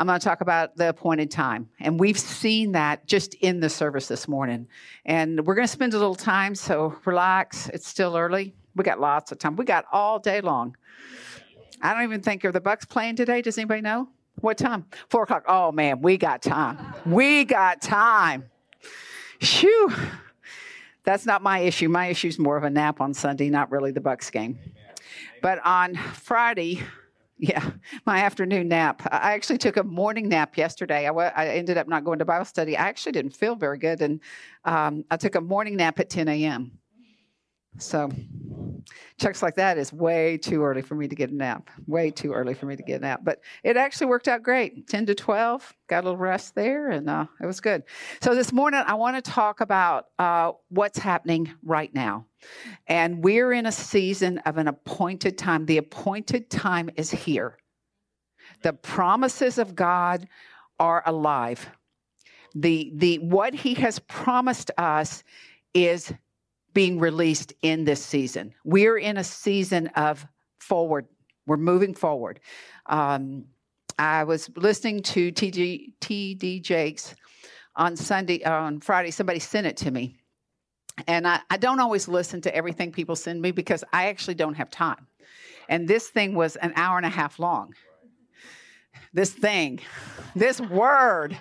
I'm going to talk about the appointed time. And we've seen that just in the service this morning. And we're going to spend a little time, so relax. It's still early. We got lots of time. We got all day long. I don't even think are the Bucks playing today. Does anybody know? What time? Four o'clock. Oh man, we got time. We got time. Phew. That's not my issue. My issue is more of a nap on Sunday, not really the Bucks game. But on Friday, yeah, my afternoon nap. I actually took a morning nap yesterday. I, I ended up not going to Bible study. I actually didn't feel very good, and um, I took a morning nap at 10 a.m. So, checks like that is way too early for me to get a nap. Way too early for me to get a nap. But it actually worked out great. 10 to 12, got a little rest there, and uh, it was good. So, this morning, I want to talk about uh, what's happening right now. And we're in a season of an appointed time. The appointed time is here. The promises of God are alive. The, the, what He has promised us is being released in this season. We're in a season of forward. We're moving forward. Um, I was listening to TG, TD Jakes on Sunday, on Friday. Somebody sent it to me. And I, I don't always listen to everything people send me because I actually don't have time. And this thing was an hour and a half long. This thing, this word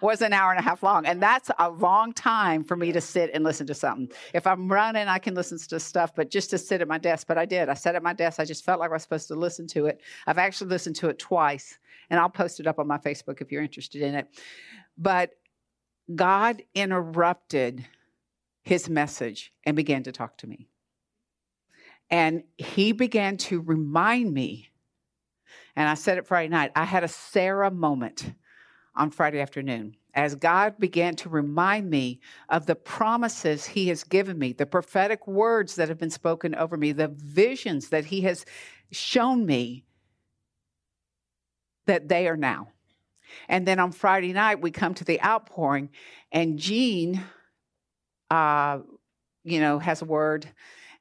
was an hour and a half long. And that's a long time for me to sit and listen to something. If I'm running, I can listen to stuff, but just to sit at my desk. But I did. I sat at my desk. I just felt like I was supposed to listen to it. I've actually listened to it twice, and I'll post it up on my Facebook if you're interested in it. But God interrupted his message and began to talk to me. And he began to remind me, and I said it Friday night, I had a Sarah moment on Friday afternoon as God began to remind me of the promises He has given me, the prophetic words that have been spoken over me, the visions that He has shown me that they are now. And then on Friday night, we come to the outpouring, and Jean, uh, you know, has a word.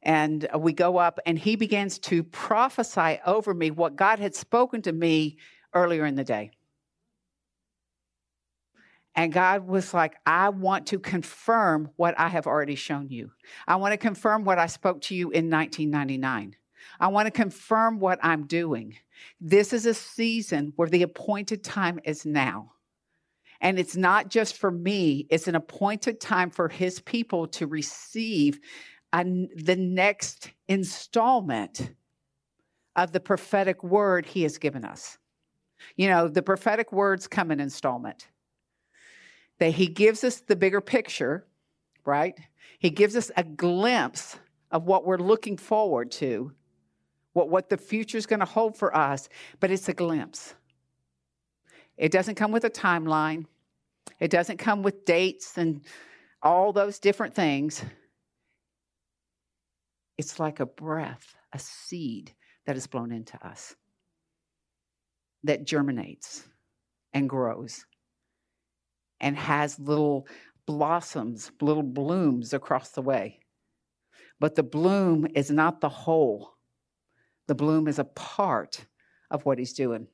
And we go up, and he begins to prophesy over me what God had spoken to me earlier in the day. And God was like, I want to confirm what I have already shown you. I want to confirm what I spoke to you in 1999. I want to confirm what I'm doing. This is a season where the appointed time is now. And it's not just for me, it's an appointed time for his people to receive the next installment of the prophetic word he has given us. You know, the prophetic words come in installment that he gives us the bigger picture, right? He gives us a glimpse of what we're looking forward to, what, what the future is going to hold for us, but it's a glimpse. It doesn't come with a timeline, it doesn't come with dates and all those different things. It's like a breath, a seed that is blown into us that germinates and grows and has little blossoms, little blooms across the way. But the bloom is not the whole, the bloom is a part of what he's doing.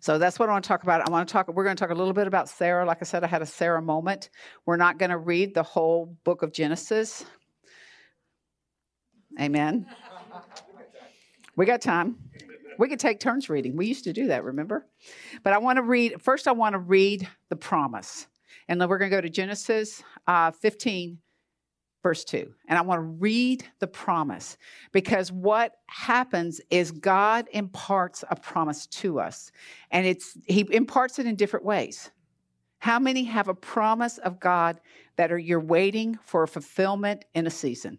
So that's what I want to talk about. I want to talk, we're going to talk a little bit about Sarah. Like I said, I had a Sarah moment. We're not going to read the whole book of Genesis. Amen. We got time. We could take turns reading. We used to do that, remember? But I want to read, first, I want to read the promise. And then we're going to go to Genesis uh, 15, verse 2. And I want to read the promise because what happens is God imparts a promise to us. And it's he imparts it in different ways. How many have a promise of God that are you're waiting for a fulfillment in a season?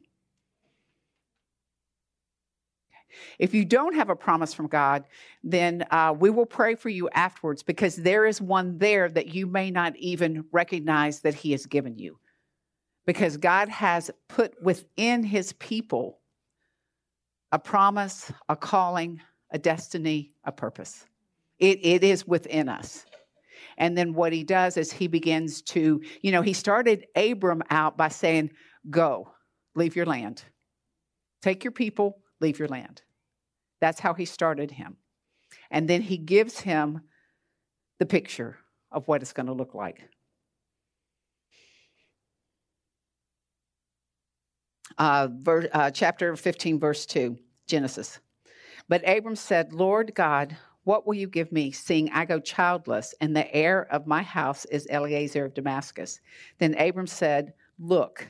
If you don't have a promise from God, then uh, we will pray for you afterwards because there is one there that you may not even recognize that He has given you. Because God has put within His people a promise, a calling, a destiny, a purpose. It, it is within us. And then what he does is he begins to, you know, he started Abram out by saying, Go, leave your land, take your people, leave your land. That's how he started him. And then he gives him the picture of what it's going to look like. Uh, ver, uh, chapter 15, verse 2, Genesis. But Abram said, Lord God, what will you give me, seeing I go childless, and the heir of my house is Eliezer of Damascus? Then Abram said, Look.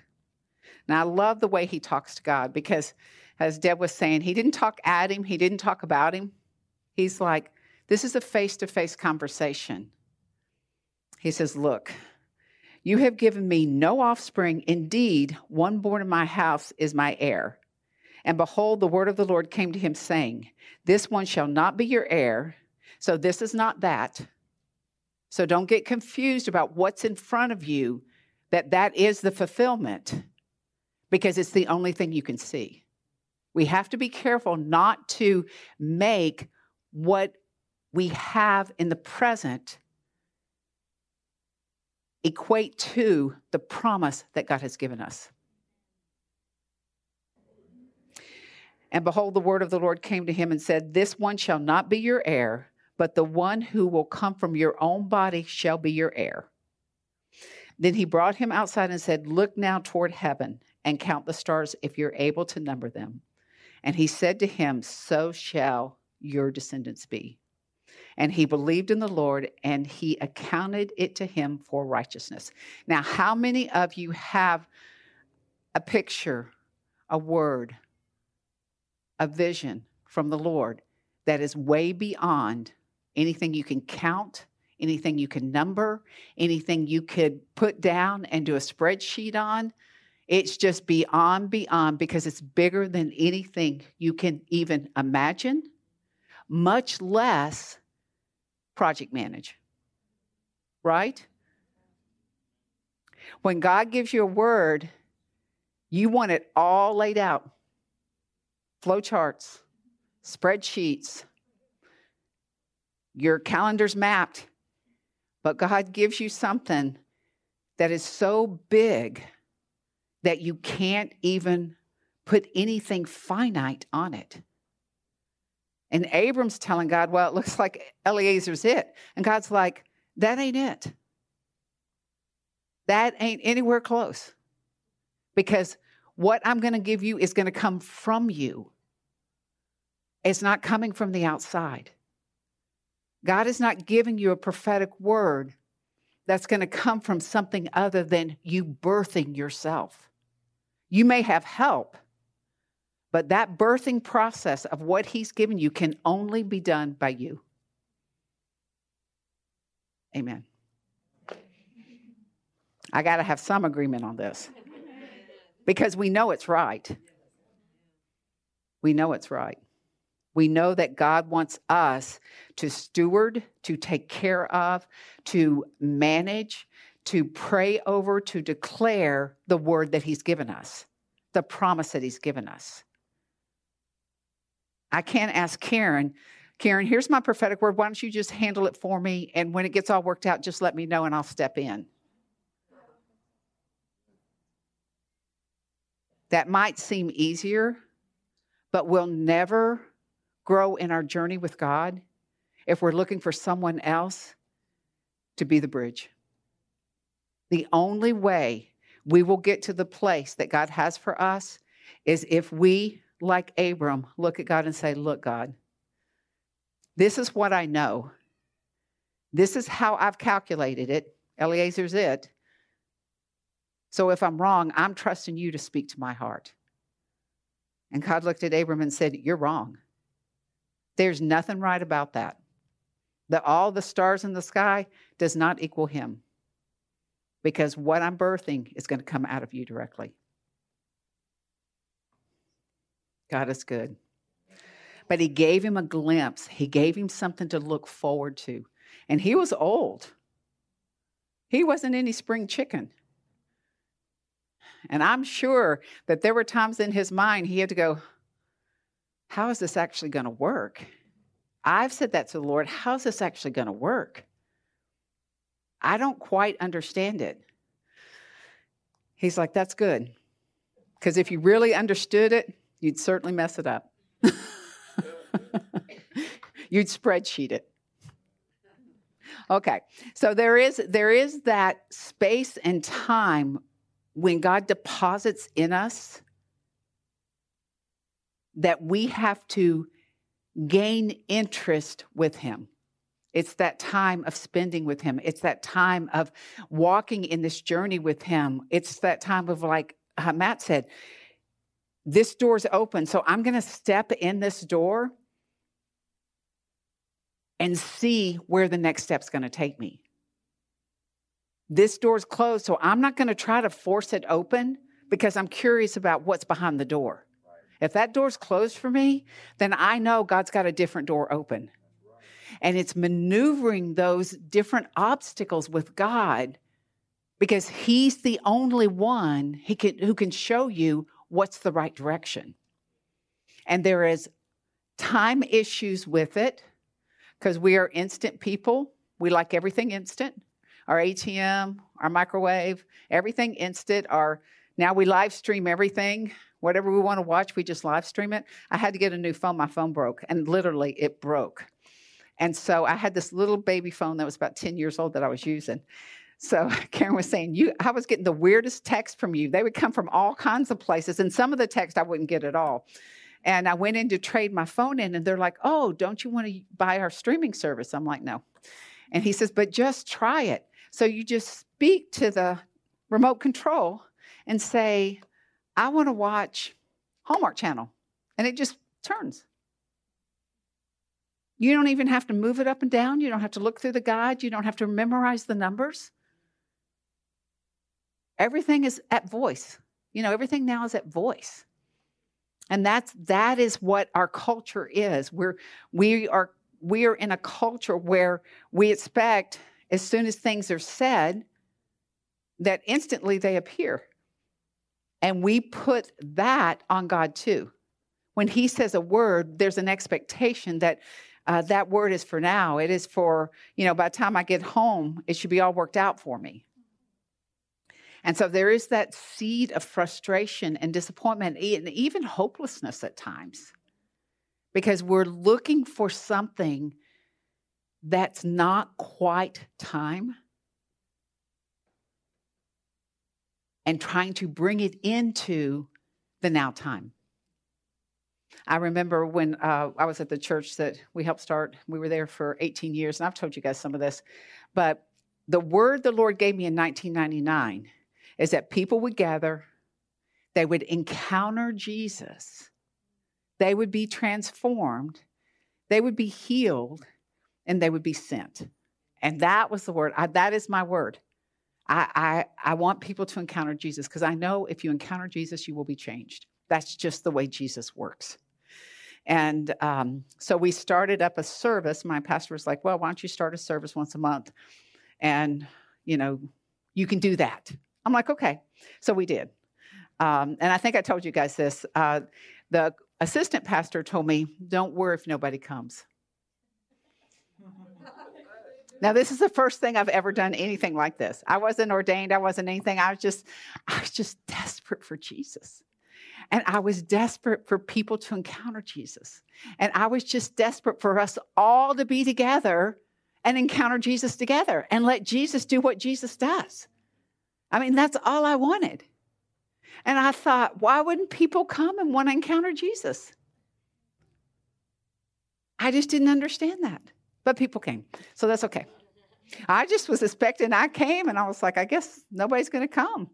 Now I love the way he talks to God because, as Deb was saying, he didn't talk at him, he didn't talk about him. He's like, This is a face to face conversation. He says, Look, you have given me no offspring. Indeed, one born in my house is my heir. And behold, the word of the Lord came to him, saying, This one shall not be your heir. So this is not that. So don't get confused about what's in front of you, that that is the fulfillment, because it's the only thing you can see. We have to be careful not to make what we have in the present equate to the promise that God has given us. And behold, the word of the Lord came to him and said, This one shall not be your heir, but the one who will come from your own body shall be your heir. Then he brought him outside and said, Look now toward heaven and count the stars if you're able to number them. And he said to him, So shall your descendants be. And he believed in the Lord and he accounted it to him for righteousness. Now, how many of you have a picture, a word, a vision from the Lord that is way beyond anything you can count, anything you can number, anything you could put down and do a spreadsheet on. It's just beyond, beyond, because it's bigger than anything you can even imagine, much less project manage. Right? When God gives you a word, you want it all laid out flowcharts, spreadsheets, your calendar's mapped. But God gives you something that is so big that you can't even put anything finite on it. And Abram's telling God, well, it looks like Eliezer's it. And God's like, that ain't it. That ain't anywhere close. Because what I'm going to give you is going to come from you. It's not coming from the outside. God is not giving you a prophetic word that's going to come from something other than you birthing yourself. You may have help, but that birthing process of what He's given you can only be done by you. Amen. I got to have some agreement on this because we know it's right. We know it's right. We know that God wants us to steward, to take care of, to manage, to pray over, to declare the word that He's given us, the promise that He's given us. I can't ask Karen, Karen, here's my prophetic word. Why don't you just handle it for me? And when it gets all worked out, just let me know and I'll step in. That might seem easier, but we'll never grow in our journey with God if we're looking for someone else to be the bridge. The only way we will get to the place that God has for us is if we, like Abram, look at God and say, Look, God, this is what I know. This is how I've calculated it. Eliezer's it. So if I'm wrong, I'm trusting you to speak to my heart. And God looked at Abram and said, You're wrong. There's nothing right about that. That all the stars in the sky does not equal him. Because what I'm birthing is going to come out of you directly. God is good. But he gave him a glimpse, he gave him something to look forward to. And he was old. He wasn't any spring chicken. And I'm sure that there were times in his mind he had to go, how is this actually going to work? I've said that to the Lord. How's this actually going to work? I don't quite understand it. He's like, That's good. Because if you really understood it, you'd certainly mess it up. You'd spreadsheet it. Okay. So there is there is that space and time when God deposits in us that we have to gain interest with him. It's that time of spending with him. It's that time of walking in this journey with him. It's that time of like uh, Matt said, this door's open. So I'm going to step in this door and see where the next step's going to take me. This door's closed, so I'm not going to try to force it open because I'm curious about what's behind the door. If that door's closed for me, then I know God's got a different door open. And it's maneuvering those different obstacles with God because He's the only one he can, who can show you what's the right direction. And there is time issues with it because we are instant people. We like everything instant. Our ATM, our microwave, everything instant. Our now we live stream everything. Whatever we want to watch, we just live stream it. I had to get a new phone. My phone broke, and literally it broke. And so I had this little baby phone that was about 10 years old that I was using. So Karen was saying, "You, I was getting the weirdest texts from you. They would come from all kinds of places, and some of the text I wouldn't get at all." And I went in to trade my phone in, and they're like, "Oh, don't you want to buy our streaming service?" I'm like, "No." And he says, "But just try it." So you just speak to the remote control and say, "I want to watch Hallmark Channel," and it just turns. You don't even have to move it up and down. You don't have to look through the guide. You don't have to memorize the numbers. Everything is at voice. You know, everything now is at voice. And that's that is what our culture is. We're we are we are in a culture where we expect as soon as things are said that instantly they appear. And we put that on God too. When he says a word, there's an expectation that uh, that word is for now. It is for, you know, by the time I get home, it should be all worked out for me. And so there is that seed of frustration and disappointment and even hopelessness at times because we're looking for something that's not quite time and trying to bring it into the now time. I remember when uh, I was at the church that we helped start, we were there for 18 years, and I've told you guys some of this, but the word the Lord gave me in 1999 is that people would gather, they would encounter Jesus, they would be transformed, they would be healed, and they would be sent. And that was the word. I, that is my word. I, I, I want people to encounter Jesus because I know if you encounter Jesus, you will be changed. That's just the way Jesus works. And um, so we started up a service. My pastor was like, Well, why don't you start a service once a month? And, you know, you can do that. I'm like, okay. So we did. Um, and I think I told you guys this. Uh, the assistant pastor told me, don't worry if nobody comes. Now, this is the first thing I've ever done anything like this. I wasn't ordained, I wasn't anything. I was just, I was just desperate for Jesus. And I was desperate for people to encounter Jesus. And I was just desperate for us all to be together and encounter Jesus together and let Jesus do what Jesus does. I mean, that's all I wanted. And I thought, why wouldn't people come and want to encounter Jesus? I just didn't understand that. But people came. So that's okay. I just was expecting I came and I was like, I guess nobody's going to come.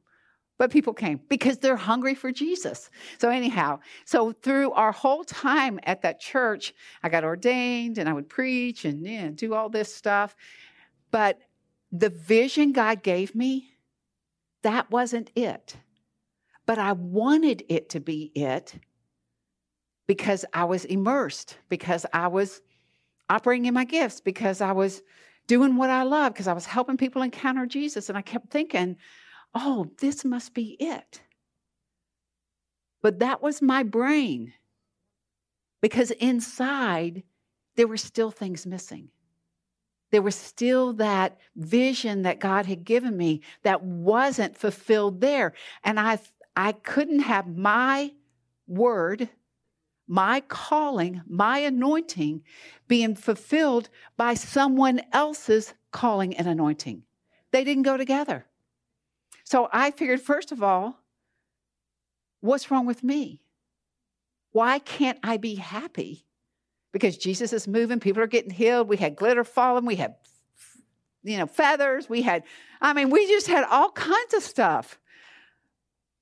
But people came because they're hungry for Jesus. So, anyhow, so through our whole time at that church, I got ordained and I would preach and yeah, do all this stuff. But the vision God gave me that wasn't it. But I wanted it to be it because I was immersed, because I was operating in my gifts, because I was doing what I love, because I was helping people encounter Jesus. And I kept thinking, oh, this must be it. But that was my brain because inside there were still things missing there was still that vision that God had given me that wasn't fulfilled there. And I, I couldn't have my word, my calling, my anointing being fulfilled by someone else's calling and anointing. They didn't go together. So I figured, first of all, what's wrong with me? Why can't I be happy? Because Jesus is moving, people are getting healed. We had glitter falling, we had, you know, feathers, we had, I mean, we just had all kinds of stuff.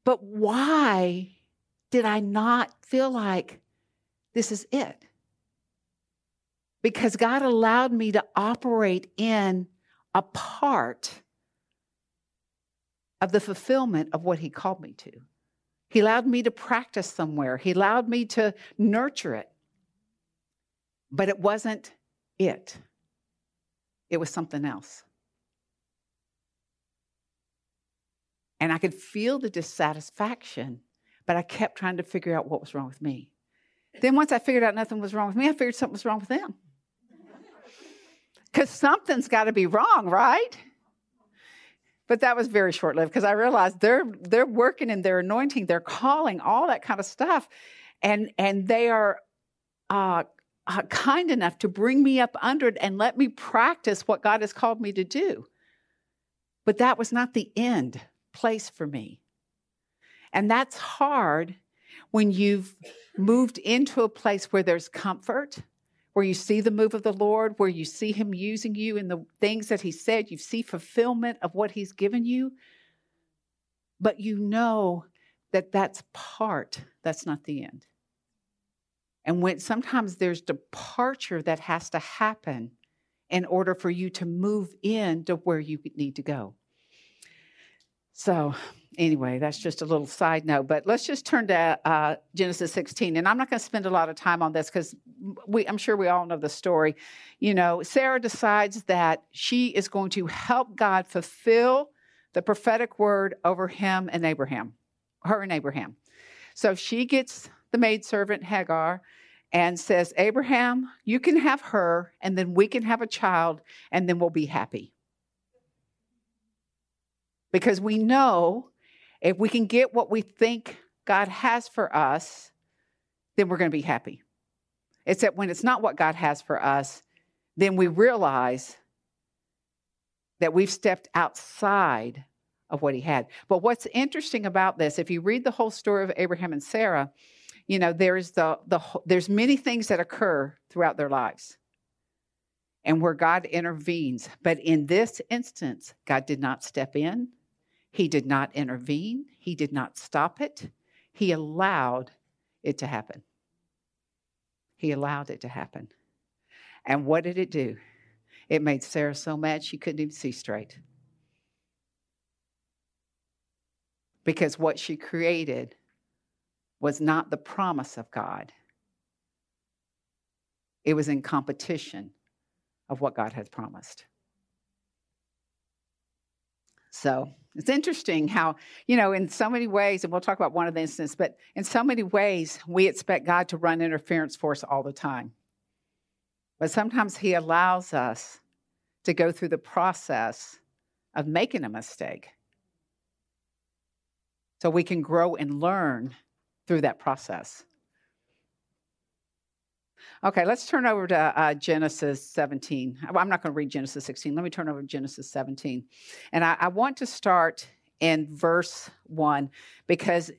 But why did I not feel like this is it? Because God allowed me to operate in a part of the fulfillment of what He called me to. He allowed me to practice somewhere, He allowed me to nurture it. But it wasn't it, it was something else. And I could feel the dissatisfaction, but I kept trying to figure out what was wrong with me. Then, once I figured out nothing was wrong with me, I figured something was wrong with them. Because something's got to be wrong, right? But that was very short lived because I realized they're they're working in their anointing, they're calling, all that kind of stuff, and and they are uh, uh, kind enough to bring me up under it and let me practice what God has called me to do. But that was not the end place for me, and that's hard when you've moved into a place where there's comfort where you see the move of the Lord, where you see Him using you in the things that He said, you see fulfillment of what He's given you, but you know that that's part, that's not the end. And when sometimes there's departure that has to happen in order for you to move into where you need to go. So, anyway, that's just a little side note. But let's just turn to uh, Genesis 16. And I'm not going to spend a lot of time on this because I'm sure we all know the story. You know, Sarah decides that she is going to help God fulfill the prophetic word over him and Abraham, her and Abraham. So she gets the maidservant Hagar and says, Abraham, you can have her, and then we can have a child, and then we'll be happy. Because we know if we can get what we think God has for us, then we're going to be happy. It's that when it's not what God has for us, then we realize that we've stepped outside of what he had. But what's interesting about this, if you read the whole story of Abraham and Sarah, you know, there's the, the there's many things that occur throughout their lives and where God intervenes. But in this instance, God did not step in. He did not intervene, he did not stop it. He allowed it to happen. He allowed it to happen. And what did it do? It made Sarah so mad she couldn't even see straight. Because what she created was not the promise of God, it was in competition of what God had promised. So it's interesting how, you know, in so many ways, and we'll talk about one of the instances, but in so many ways, we expect God to run interference for us all the time. But sometimes He allows us to go through the process of making a mistake so we can grow and learn through that process. Okay, let's turn over to uh, Genesis 17. I'm not going to read Genesis 16. Let me turn over to Genesis 17. And I, I want to start in verse 1 because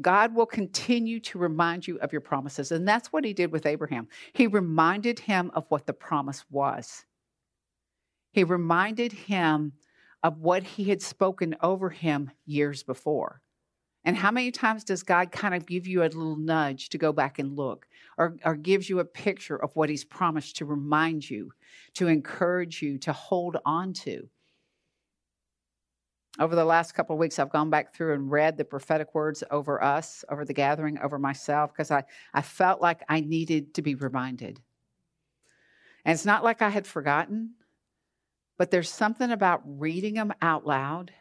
God will continue to remind you of your promises. And that's what he did with Abraham. He reminded him of what the promise was, he reminded him of what he had spoken over him years before. And how many times does God kind of give you a little nudge to go back and look or, or gives you a picture of what He's promised to remind you, to encourage you, to hold on to? Over the last couple of weeks, I've gone back through and read the prophetic words over us, over the gathering, over myself, because I, I felt like I needed to be reminded. And it's not like I had forgotten, but there's something about reading them out loud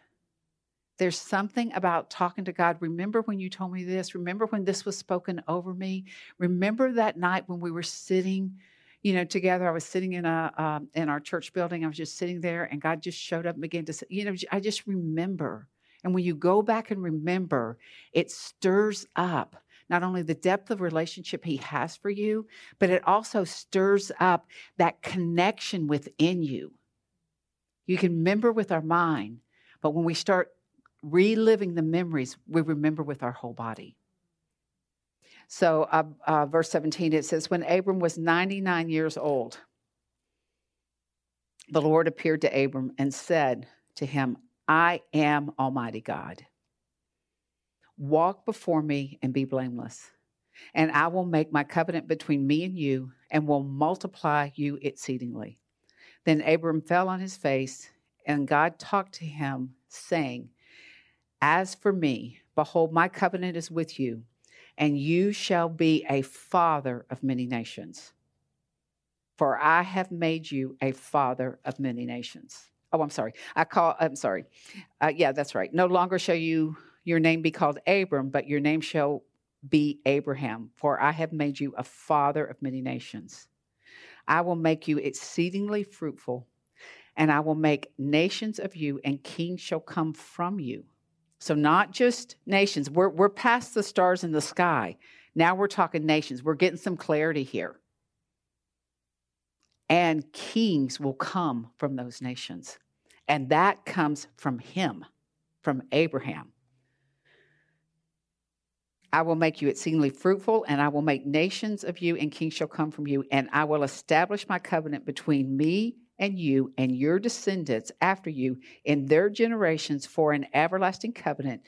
there's something about talking to God. Remember when you told me this? Remember when this was spoken over me? Remember that night when we were sitting, you know, together. I was sitting in a um, in our church building. I was just sitting there, and God just showed up and began to you know, I just remember. And when you go back and remember, it stirs up not only the depth of relationship He has for you, but it also stirs up that connection within you. You can remember with our mind, but when we start reliving the memories, we remember with our whole body. So, uh, uh, verse 17, it says, When Abram was 99 years old, the Lord appeared to Abram and said to him, I am Almighty God. Walk before me and be blameless, and I will make my covenant between me and you and will multiply you exceedingly. Then Abram fell on his face, and God talked to him, saying, As for me, behold, my covenant is with you, and you shall be a father of many nations. For I have made you a father of many nations. Oh, I'm sorry. I call, I'm sorry. Uh, yeah, that's right. No longer shall you your name be called Abram, but your name shall be Abraham, for I have made you a father of many nations. I will make you exceedingly fruitful, and I will make nations of you, and kings shall come from you. So, not just nations, we're, we're past the stars in the sky. Now we're talking nations. We're getting some clarity here. And kings will come from those nations. And that comes from him, from Abraham. I will make you exceedingly fruitful, and I will make nations of you, and kings shall come from you. And I will establish my covenant between me and you and your descendants after you in their generations for an everlasting covenant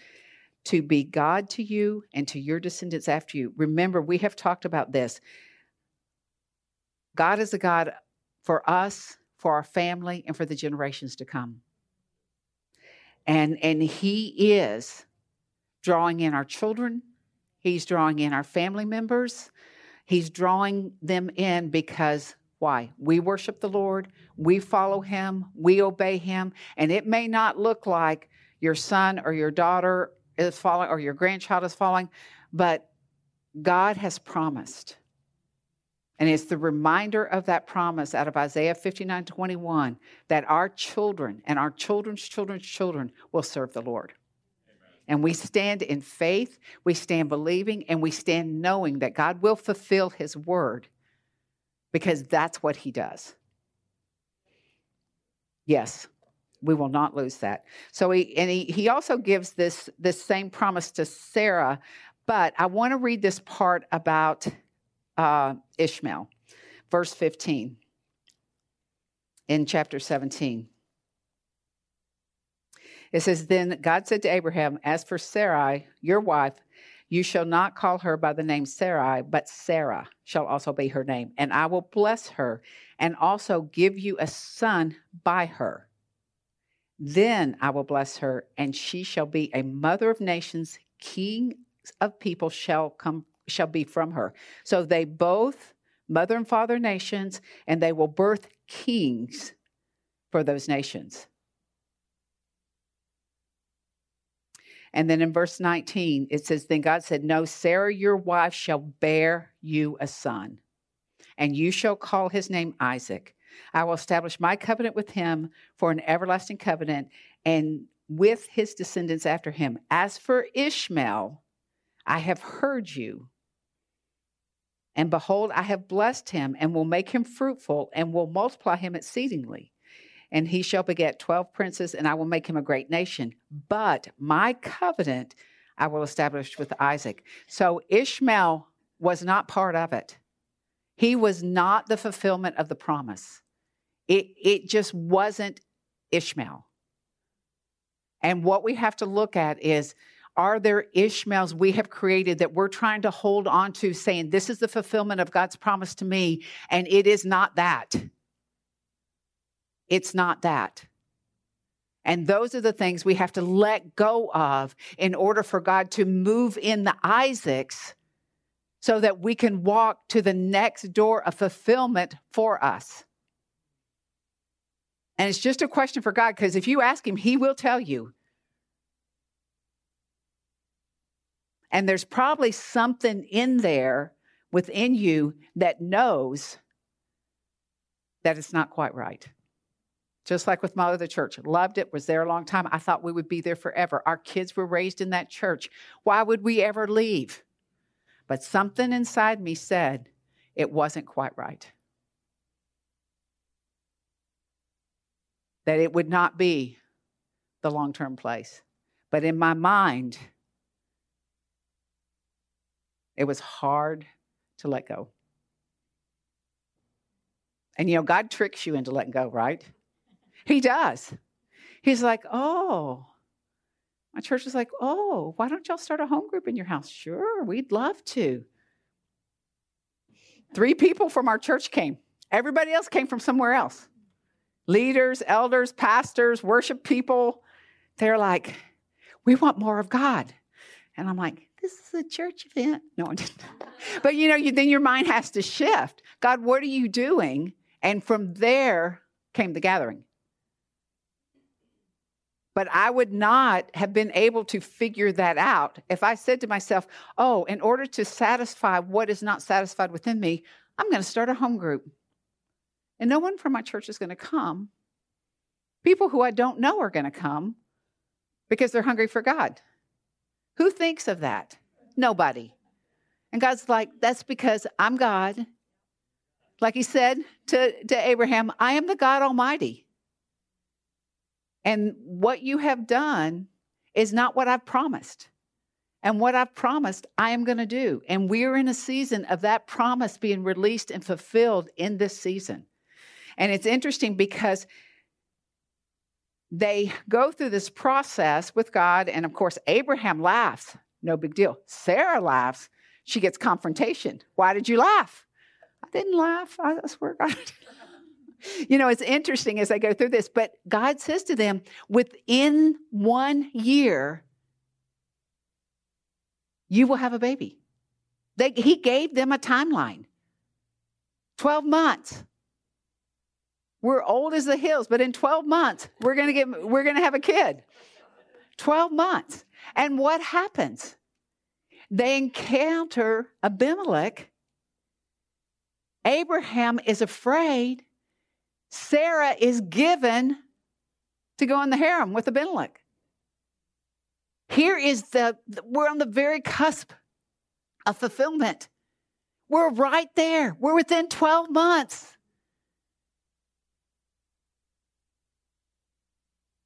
to be God to you and to your descendants after you. Remember, we have talked about this. God is a God for us, for our family, and for the generations to come. And, and He is drawing in our children, He's drawing in our family members. He's drawing them in because why? We worship the Lord, we follow Him, we obey Him, and it may not look like your son or your daughter is following or your grandchild is following, but God has promised. And it's the reminder of that promise out of Isaiah 59 21 that our children and our children's children's children will serve the Lord. And we stand in faith, we stand believing, and we stand knowing that God will fulfill his word because that's what he does. Yes, we will not lose that. So he and he, he also gives this this same promise to Sarah, but I want to read this part about uh, Ishmael, verse 15 in chapter 17. It says, Then God said to Abraham, As for Sarai, your wife, you shall not call her by the name Sarai, but Sarah shall also be her name. And I will bless her and also give you a son by her. Then I will bless her, and she shall be a mother of nations, king of people shall come shall be from her. So they both mother and father nations, and they will birth kings for those nations. And then in verse 19, it says, Then God said, No, Sarah, your wife, shall bear you a son, and you shall call his name Isaac. I will establish my covenant with him for an everlasting covenant, and with his descendants after him. As for Ishmael, I have heard you. And behold, I have blessed him and will make him fruitful and will multiply him exceedingly and he shall beget 12 princes, and I will make him a great nation. But my covenant I will establish with Isaac. So Ishmael was not part of it. He was not the fulfillment of the promise. It, it just wasn't Ishmael. And what we have to look at is are there Ishmaels we have created that we're trying to hold on to, saying, This is the fulfillment of God's promise to me, and it is not that? It's not that. And those are the things we have to let go of in order for God to move in the Isaacs so that we can walk to the next door of fulfillment for us. And it's just a question for God because if you ask Him, He will tell you. And there's probably something in there within you that knows that it's not quite right. Just like with my other church, loved it, was there a long time. I thought we would be there forever. Our kids were raised in that church. Why would we ever leave? But something inside me said it wasn't quite right. That it would not be the long term place. But in my mind, it was hard to let go. And you know, God tricks you into letting go, right? He does. He's like, oh, my church was like, oh, why don't y'all start a home group in your house? Sure, we'd love to. Three people from our church came. Everybody else came from somewhere else. Leaders, elders, pastors, worship people. They're like, we want more of God. And I'm like, this is a church event. No, I didn't. but you know, you, then your mind has to shift. God, what are you doing? And from there came the gathering. But I would not have been able to figure that out if I said to myself, oh, in order to satisfy what is not satisfied within me, I'm going to start a home group. And no one from my church is going to come. People who I don't know are going to come because they're hungry for God. Who thinks of that? Nobody. And God's like, that's because I'm God. Like he said to, to Abraham, I am the God Almighty. And what you have done is not what I've promised. And what I've promised, I am going to do. And we're in a season of that promise being released and fulfilled in this season. And it's interesting because they go through this process with God. And of course, Abraham laughs. No big deal. Sarah laughs. She gets confrontation. Why did you laugh? I didn't laugh. I swear God. you know, it's interesting as I go through this, but God says to them, within one year, you will have a baby. They, he gave them a timeline 12 months. We're old as the hills, but in 12 months, we're going to get we're going to have a kid. 12 months. And what happens? They encounter Abimelech. Abraham is afraid Sarah is given to go in the harem with Abimelech. Here is the, we're on the very cusp of fulfillment. We're right there. We're within 12 months.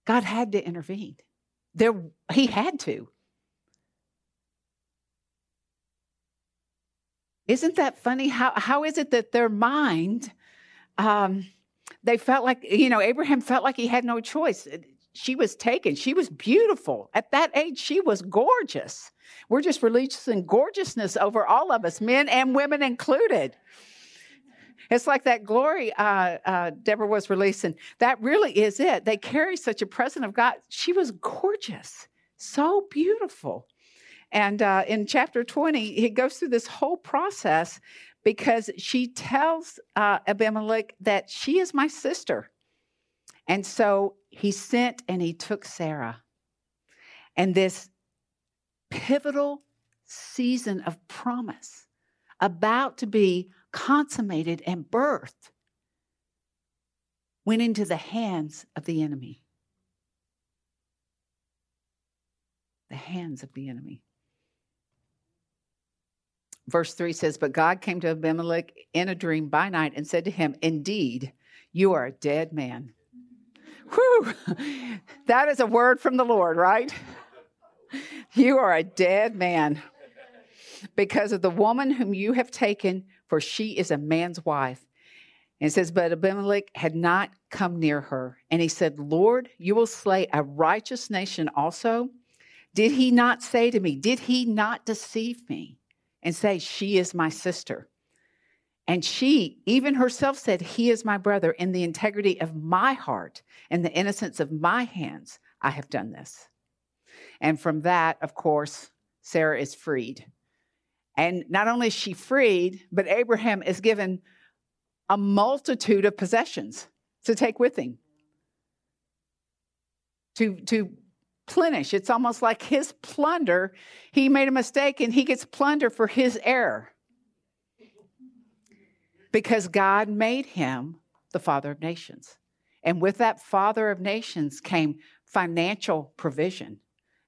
God had to intervene. There, he had to. Isn't that funny? How, how is it that their mind um, they felt like, you know, Abraham felt like he had no choice. She was taken. She was beautiful. At that age, she was gorgeous. We're just releasing gorgeousness over all of us, men and women included. It's like that glory uh, uh, Deborah was releasing. That really is it. They carry such a present of God. She was gorgeous, so beautiful. And uh, in chapter 20, he goes through this whole process because she tells uh, Abimelech that she is my sister. And so he sent and he took Sarah. And this pivotal season of promise about to be consummated and birthed went into the hands of the enemy. The hands of the enemy verse 3 says, But God came to Abimelech in a dream by night and said to him, Indeed, you are a dead man. Whew! That is a word from the Lord, right? You are a dead man because of the woman whom you have taken, for she is a man's wife. And it says, But Abimelech had not come near her. And he said, Lord, you will slay a righteous nation also. Did he not say to me, Did he not deceive me? And say, She is my sister. And she, even herself, said, He is my brother. In the integrity of my heart and the innocence of my hands, I have done this. And from that, of course, Sarah is freed. And not only is she freed, but Abraham is given a multitude of possessions to take with him, to, to plenish. It's almost like his plunder. He made a mistake and he gets plunder for his error. Because God made him the father of nations. And with that father of nations came financial provision.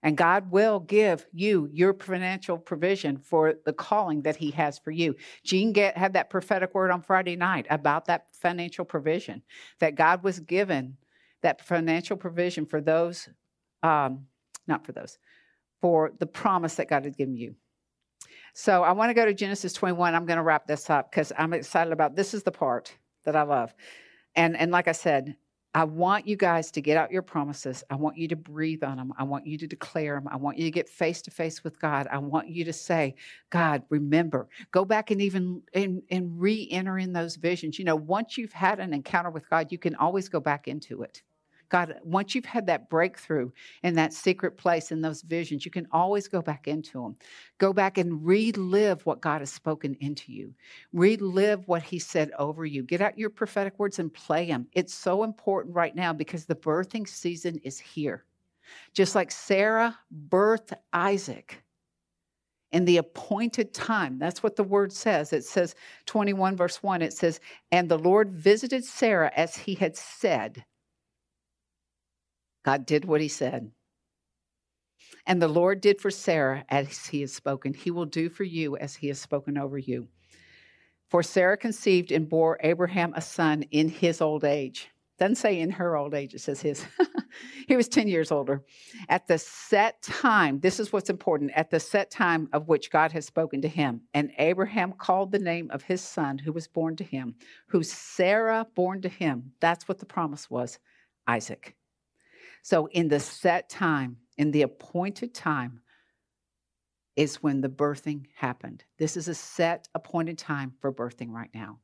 And God will give you your financial provision for the calling that He has for you. Jean get, had that prophetic word on Friday night about that financial provision, that God was given that financial provision for those, um, not for those, for the promise that God had given you. So I want to go to Genesis 21. I'm going to wrap this up because I'm excited about this is the part that I love. And and like I said, I want you guys to get out your promises. I want you to breathe on them. I want you to declare them. I want you to get face to face with God. I want you to say, God, remember, go back and even and, and re enter in those visions. You know, once you've had an encounter with God, you can always go back into it. God, once you've had that breakthrough in that secret place in those visions, you can always go back into them. Go back and relive what God has spoken into you. Relive what He said over you. Get out your prophetic words and play them. It's so important right now because the birthing season is here. Just like Sarah birthed Isaac in the appointed time. That's what the word says. It says 21 verse 1 it says and the Lord visited Sarah as he had said God did what he said. And the Lord did for Sarah as he has spoken. He will do for you as he has spoken over you. For Sarah conceived and bore Abraham a son in his old age. Doesn't say in her old age, it says his. he was 10 years older. At the set time, this is what's important, at the set time of which God has spoken to him. And Abraham called the name of his son who was born to him, who Sarah born to him. That's what the promise was Isaac. So, in the set time, in the appointed time, is when the birthing happened. This is a set appointed time for birthing right now.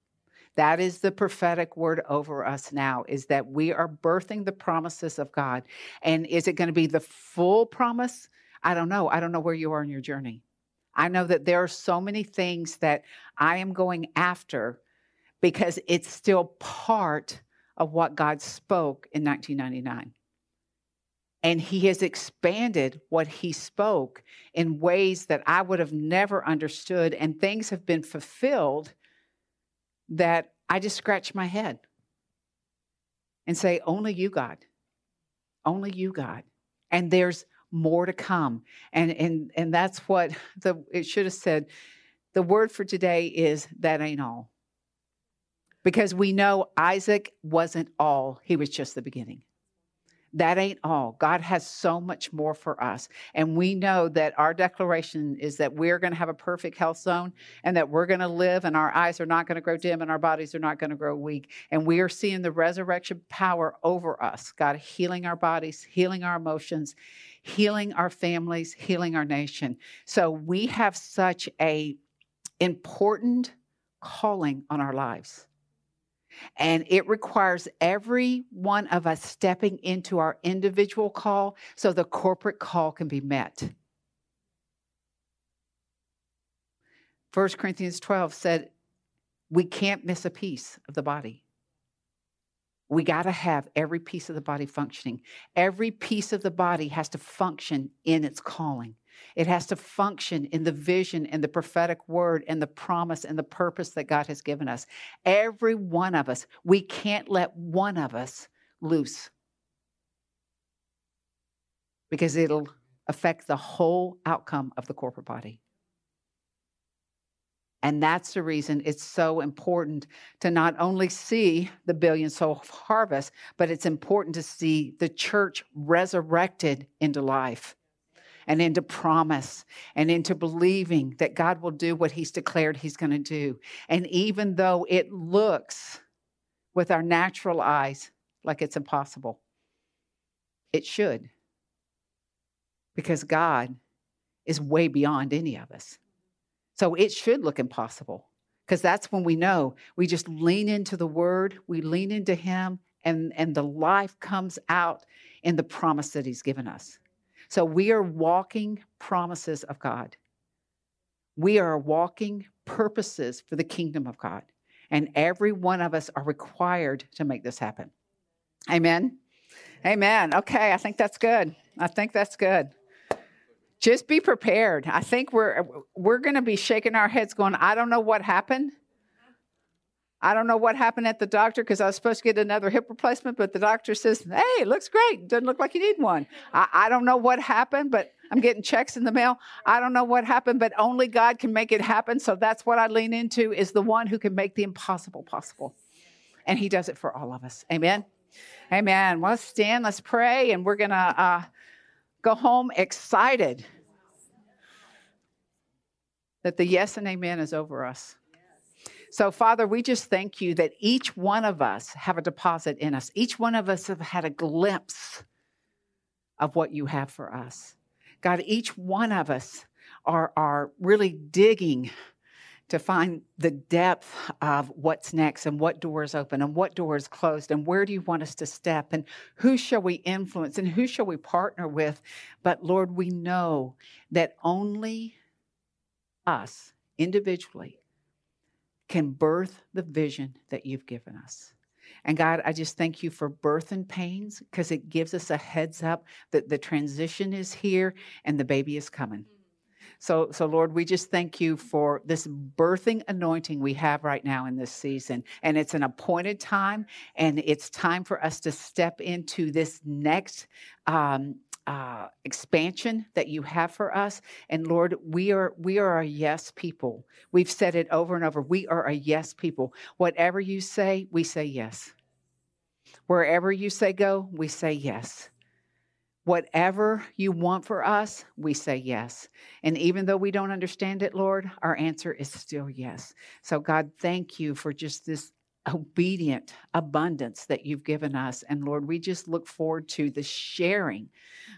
That is the prophetic word over us now is that we are birthing the promises of God. And is it going to be the full promise? I don't know. I don't know where you are in your journey. I know that there are so many things that I am going after because it's still part of what God spoke in 1999. And he has expanded what he spoke in ways that I would have never understood. And things have been fulfilled that I just scratch my head and say, Only you, God. Only you, God. And there's more to come. And, and, and that's what the, it should have said. The word for today is that ain't all. Because we know Isaac wasn't all, he was just the beginning that ain't all. God has so much more for us. And we know that our declaration is that we're going to have a perfect health zone and that we're going to live and our eyes are not going to grow dim and our bodies are not going to grow weak. And we are seeing the resurrection power over us. God healing our bodies, healing our emotions, healing our families, healing our nation. So we have such a important calling on our lives. And it requires every one of us stepping into our individual call so the corporate call can be met. 1 Corinthians 12 said, We can't miss a piece of the body. We got to have every piece of the body functioning. Every piece of the body has to function in its calling. It has to function in the vision and the prophetic word and the promise and the purpose that God has given us. Every one of us, we can't let one of us loose because it'll affect the whole outcome of the corporate body. And that's the reason it's so important to not only see the billion soul harvest, but it's important to see the church resurrected into life and into promise and into believing that God will do what He's declared He's going to do. And even though it looks with our natural eyes like it's impossible, it should. Because God is way beyond any of us. So it should look impossible because that's when we know we just lean into the word, we lean into Him, and, and the life comes out in the promise that He's given us. So we are walking promises of God. We are walking purposes for the kingdom of God. And every one of us are required to make this happen. Amen. Amen. Okay, I think that's good. I think that's good. Just be prepared. I think we're we're going to be shaking our heads going, I don't know what happened. I don't know what happened at the doctor because I was supposed to get another hip replacement, but the doctor says, hey, it looks great. Doesn't look like you need one. I, I, don't know what happened, but I'm getting checks in the mail. I don't know what happened, but only God can make it happen. So that's what I lean into is the one who can make the impossible possible. And he does it for all of us. Amen. Amen. Well, let's stand, let's pray, and we're going to uh, go home excited that the yes and amen is over us. So, Father, we just thank you that each one of us have a deposit in us. Each one of us have had a glimpse of what you have for us. God, each one of us are, are really digging to find the depth of what's next and what doors open and what doors closed and where do you want us to step and who shall we influence and who shall we partner with. But Lord, we know that only us individually can birth the vision that you've given us. And God, I just thank you for birth and pains because it gives us a heads up that the transition is here and the baby is coming. So, so Lord, we just thank you for this birthing anointing we have right now in this season. And it's an appointed time, and it's time for us to step into this next um, uh, expansion that you have for us. And Lord, we are we are a yes people. We've said it over and over. We are a yes people. Whatever you say, we say yes. Wherever you say go, we say yes. Whatever you want for us, we say yes. And even though we don't understand it, Lord, our answer is still yes. So, God, thank you for just this obedient abundance that you've given us. And Lord, we just look forward to the sharing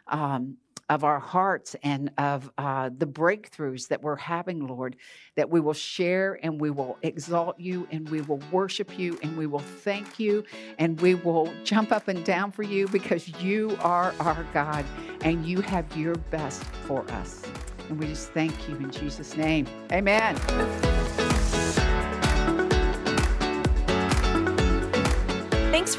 um, of our hearts and of uh, the breakthroughs that we're having, Lord, that we will share and we will exalt you and we will worship you and we will thank you and we will jump up and down for you because you are our God and you have your best for us. And we just thank you in Jesus' name. Amen.